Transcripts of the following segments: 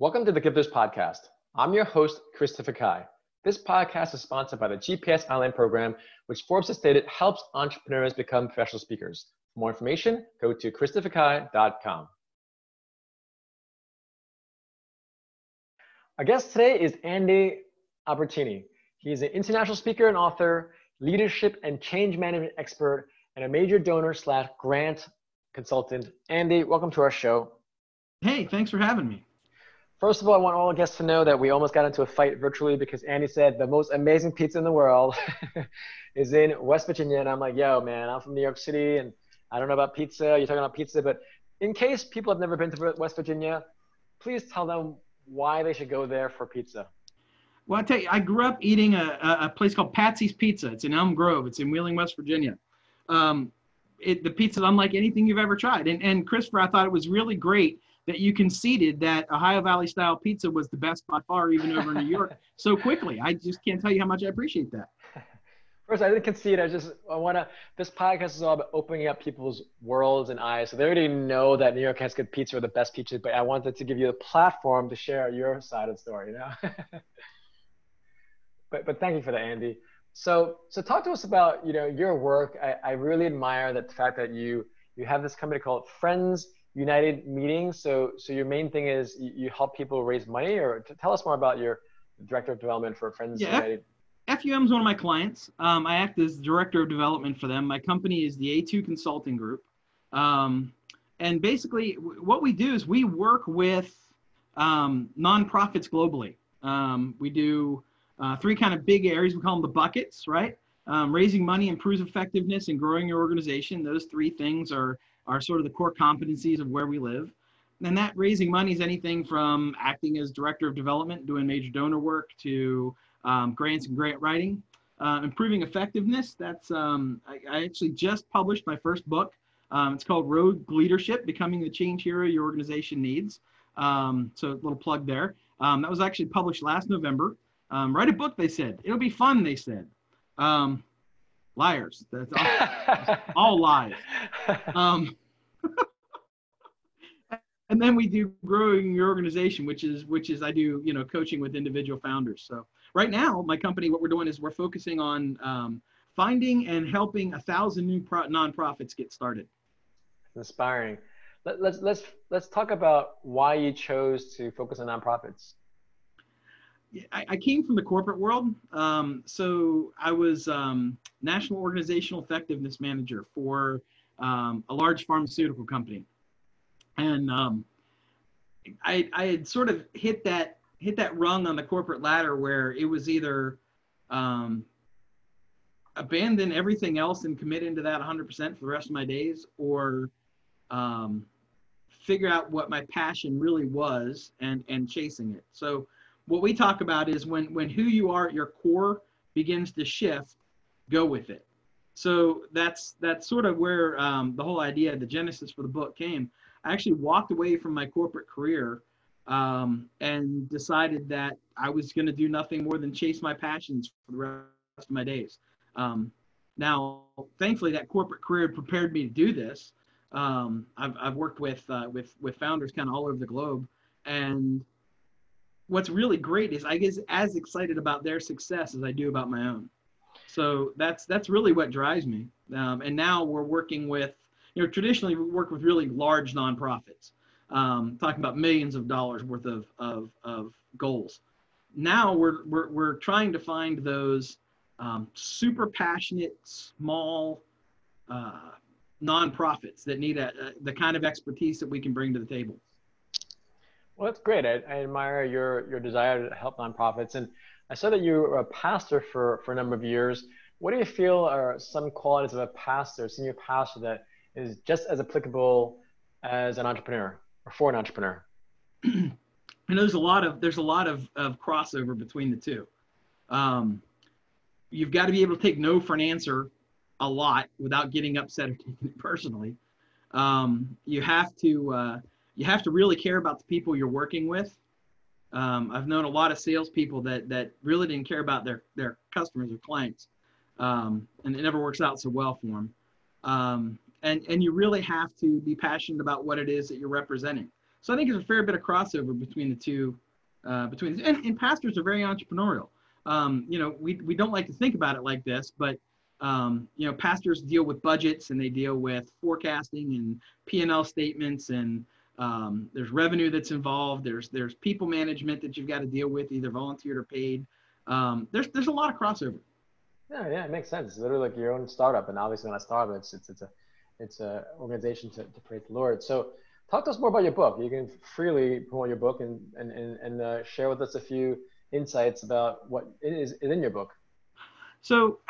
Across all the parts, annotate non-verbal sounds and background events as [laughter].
Welcome to the Gifters Podcast. I'm your host, Christopher Kai. This podcast is sponsored by the GPS Online program, which Forbes has stated helps entrepreneurs become professional speakers. For more information, go to christopherkai.com. Our guest today is Andy Albertini. He's an international speaker and author, leadership and change management expert, and a major donor slash grant consultant. Andy, welcome to our show. Hey, thanks for having me. First of all, I want all guests to know that we almost got into a fight virtually because Andy said the most amazing pizza in the world [laughs] is in West Virginia. And I'm like, yo, man, I'm from New York City and I don't know about pizza. You're talking about pizza. But in case people have never been to West Virginia, please tell them why they should go there for pizza. Well, I tell you, I grew up eating a, a place called Patsy's Pizza. It's in Elm Grove. It's in Wheeling, West Virginia. Um, it, the pizza's unlike anything you've ever tried. And, and Christopher, I thought it was really great that you conceded that Ohio Valley style pizza was the best by far, even over New York, [laughs] so quickly. I just can't tell you how much I appreciate that. [laughs] First, I didn't concede. I just I want to. This podcast is all about opening up people's worlds and eyes. So they already know that New York has good pizza or the best pizza, but I wanted to give you a platform to share your side of the story. You know. [laughs] but but thank you for that, Andy. So so talk to us about you know your work. I, I really admire that the fact that you you have this company called Friends United meetings. So, so your main thing is you help people raise money, or tell us more about your director of development for Friends yeah, United. FUM is one of my clients. Um, I act as director of development for them. My company is the A2 Consulting Group. Um, and basically, what we do is we work with um, nonprofits globally. Um, we do uh, three kind of big areas. We call them the buckets, right? Um, raising money improves effectiveness and growing your organization. Those three things are are sort of the core competencies of where we live. And that raising money is anything from acting as director of development, doing major donor work, to um, grants and grant writing. Uh, improving effectiveness, that's, um, I, I, actually just published my first book. Um, it's called Rogue Leadership, Becoming the Change Hero Your Organization Needs. Um, so a little plug there. Um, that was actually published last November. Um, write a book, they said. It'll be fun, they said. liars. That's all, [laughs] all lies. [laughs] And then we do growing your organization, which is which is I do you know coaching with individual founders. So right now, my company, what we're doing is we're focusing on um, finding and helping a thousand new pro- nonprofits get started. Inspiring. Let, let's let's let's talk about why you chose to focus on nonprofits. I, I came from the corporate world. Um, so I was um, national organizational effectiveness manager for um, a large pharmaceutical company, and um, I, I had sort of hit that hit that rung on the corporate ladder where it was either um, abandon everything else and commit into that 100% for the rest of my days, or um, figure out what my passion really was and and chasing it. So what we talk about is when when who you are at your core begins to shift, go with it. So that's that's sort of where um, the whole idea, the genesis for the book came. I actually walked away from my corporate career um, and decided that I was going to do nothing more than chase my passions for the rest of my days. Um, now, thankfully, that corporate career prepared me to do this. Um, I've, I've worked with uh, with with founders kind of all over the globe, and what's really great is I get as excited about their success as I do about my own. So that's that's really what drives me. Um, and now we're working with, you know, traditionally we work with really large nonprofits, um, talking about millions of dollars worth of of, of goals. Now we're, we're we're trying to find those um, super passionate small uh, nonprofits that need a, a, the kind of expertise that we can bring to the table. Well, that's great. I, I admire your your desire to help nonprofits and I saw that you were a pastor for, for a number of years. What do you feel are some qualities of a pastor, senior pastor, that is just as applicable as an entrepreneur or for an entrepreneur? [clears throat] and there's a lot of there's a lot of, of crossover between the two. Um, you've got to be able to take no for an answer a lot without getting upset or taking it personally. Um, you have to uh, you have to really care about the people you're working with um, I've known a lot of salespeople that that really didn't care about their their customers or clients, um, and it never works out so well for them. Um, and and you really have to be passionate about what it is that you're representing. So I think there's a fair bit of crossover between the two. Uh, between and, and pastors are very entrepreneurial. Um, you know, we we don't like to think about it like this, but um, you know, pastors deal with budgets and they deal with forecasting and P&L statements and um, there's revenue that's involved. There's there's people management that you've got to deal with, either volunteered or paid. Um, there's there's a lot of crossover. Yeah, yeah, it makes sense. It's literally like your own startup, and obviously not a startup. It's it's it's a it's a organization to, to praise the Lord. So, talk to us more about your book. You can freely promote your book and and and, and uh, share with us a few insights about what is in your book. So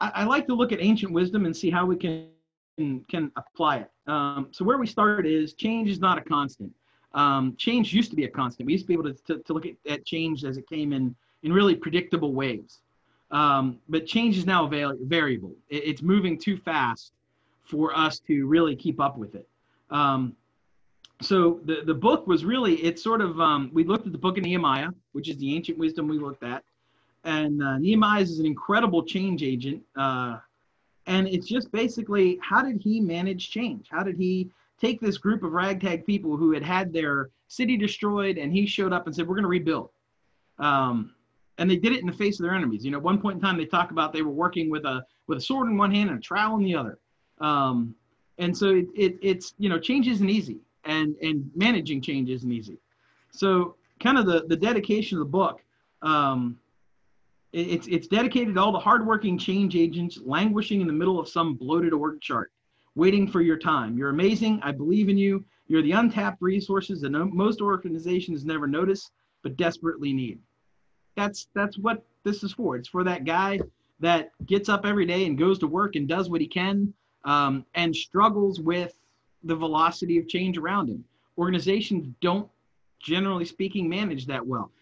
I, I, like to look at ancient wisdom and see how we can can apply it. Um, so where we start is change is not a constant. Um, change used to be a constant. We used to be able to, to, to look at, at, change as it came in in really predictable waves. Um, but change is now a variable. It, it's moving too fast for us to really keep up with it. Um, so the, the book was really, it's sort of, um, we looked at the book of Nehemiah, which is the ancient wisdom we looked at and uh, Nehemiah is an incredible change agent. Uh, and it's just basically how did he manage change? How did he take this group of ragtag people who had had their city destroyed and he showed up and said, We're going to rebuild? Um, and they did it in the face of their enemies. You know, at one point in time, they talk about they were working with a with a sword in one hand and a trowel in the other. Um, and so it, it, it's you know change isn't easy, and and managing change isn't easy. So kind of the the dedication of the book um, it's, it's dedicated to all the hardworking change agents languishing in the middle of some bloated org chart, waiting for your time. You're amazing. I believe in you. You're the untapped resources that most organizations never notice but desperately need. That's that's what this is for. It's for that guy that gets up every day and goes to work and does what he can um, and struggles with the velocity of change around him. Organizations don't, generally speaking, manage that well.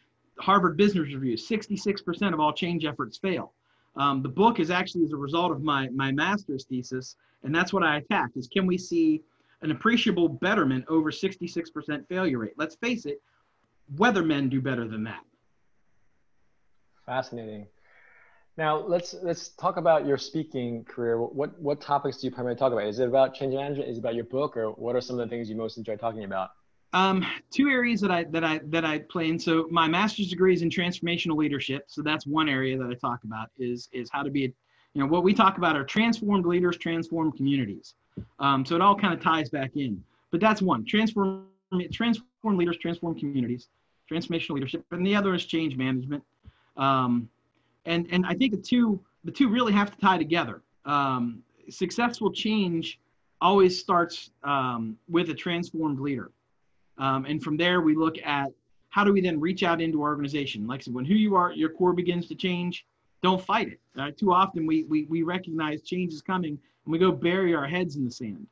Harvard Business Review, 66% of all change efforts fail. Um, the book is actually as a result of my, my master's thesis, and that's what I attacked, is can we see an appreciable betterment over 66% failure rate? Let's face it, weathermen do better than that. Fascinating. Now let's let's talk about your speaking career. What what topics do you primarily talk about? Is it about change management? Is it about your book, or what are some of the things you most enjoy talking about? Um, two areas that I that I that I play in. So my master's degree is in transformational leadership. So that's one area that I talk about is is how to be, a, you know, what we talk about are transformed leaders, transformed communities. Um, so it all kind of ties back in. But that's one transform transform leaders, transform communities, transformational leadership, and the other is change management. Um, and and I think the two the two really have to tie together. Um, successful change always starts um, with a transformed leader. Um, and from there, we look at how do we then reach out into our organization? Like I said, when who you are, your core begins to change, don't fight it. Uh, too often we, we, we recognize change is coming and we go bury our heads in the sand.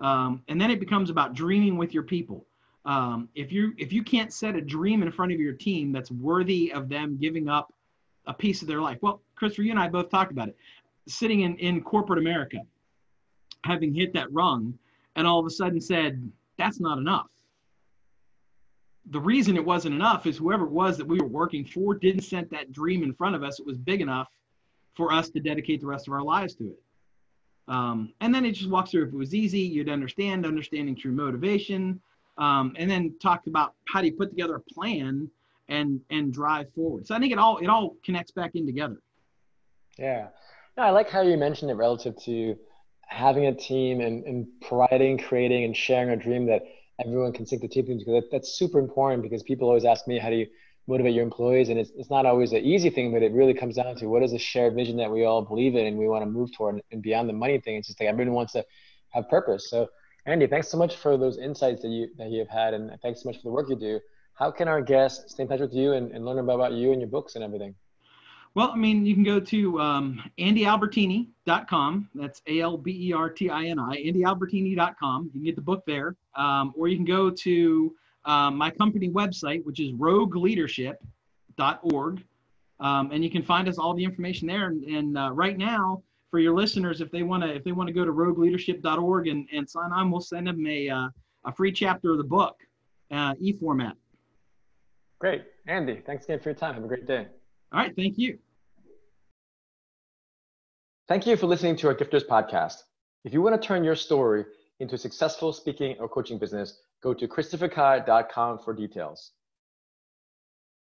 Um, and then it becomes about dreaming with your people. Um, if you if you can't set a dream in front of your team that's worthy of them giving up a piece of their life, well, Christopher, you and I both talked about it. Sitting in, in corporate America, having hit that rung, and all of a sudden said, that's not enough the reason it wasn't enough is whoever it was that we were working for didn't set that dream in front of us. It was big enough for us to dedicate the rest of our lives to it. Um, and then it just walks through if it was easy, you'd understand, understanding true motivation, um, and then talk about how do you put together a plan and and drive forward. So I think it all it all connects back in together. Yeah. No, I like how you mentioned it relative to having a team and, and providing, creating, and sharing a dream that everyone can sink the teeth into because that, that's super important because people always ask me how do you motivate your employees? And it's, it's not always an easy thing but it really comes down to what is a shared vision that we all believe in and we want to move toward and beyond the money thing. It's just like everyone wants to have purpose. So andy thanks so much for those insights that you that you have had and thanks so much for the work you do. How can our guests stay in touch with you and, and learn about you and your books and everything well, I mean, you can go to um, andyalbertini.com. That's A L B E R T I N I, andyalbertini.com. You can get the book there. Um, or you can go to um, my company website, which is rogueleadership.org. Um, and you can find us all the information there. And, and uh, right now, for your listeners, if they want to, if they want to go to rogueleadership.org and, and sign on, we'll send them a, uh, a free chapter of the book, uh, e-format. Great, Andy. Thanks again for your time. Have a great day. All right. Thank you. Thank you for listening to our Gifters podcast. If you want to turn your story into a successful speaking or coaching business, Go to christopherkai.com for details.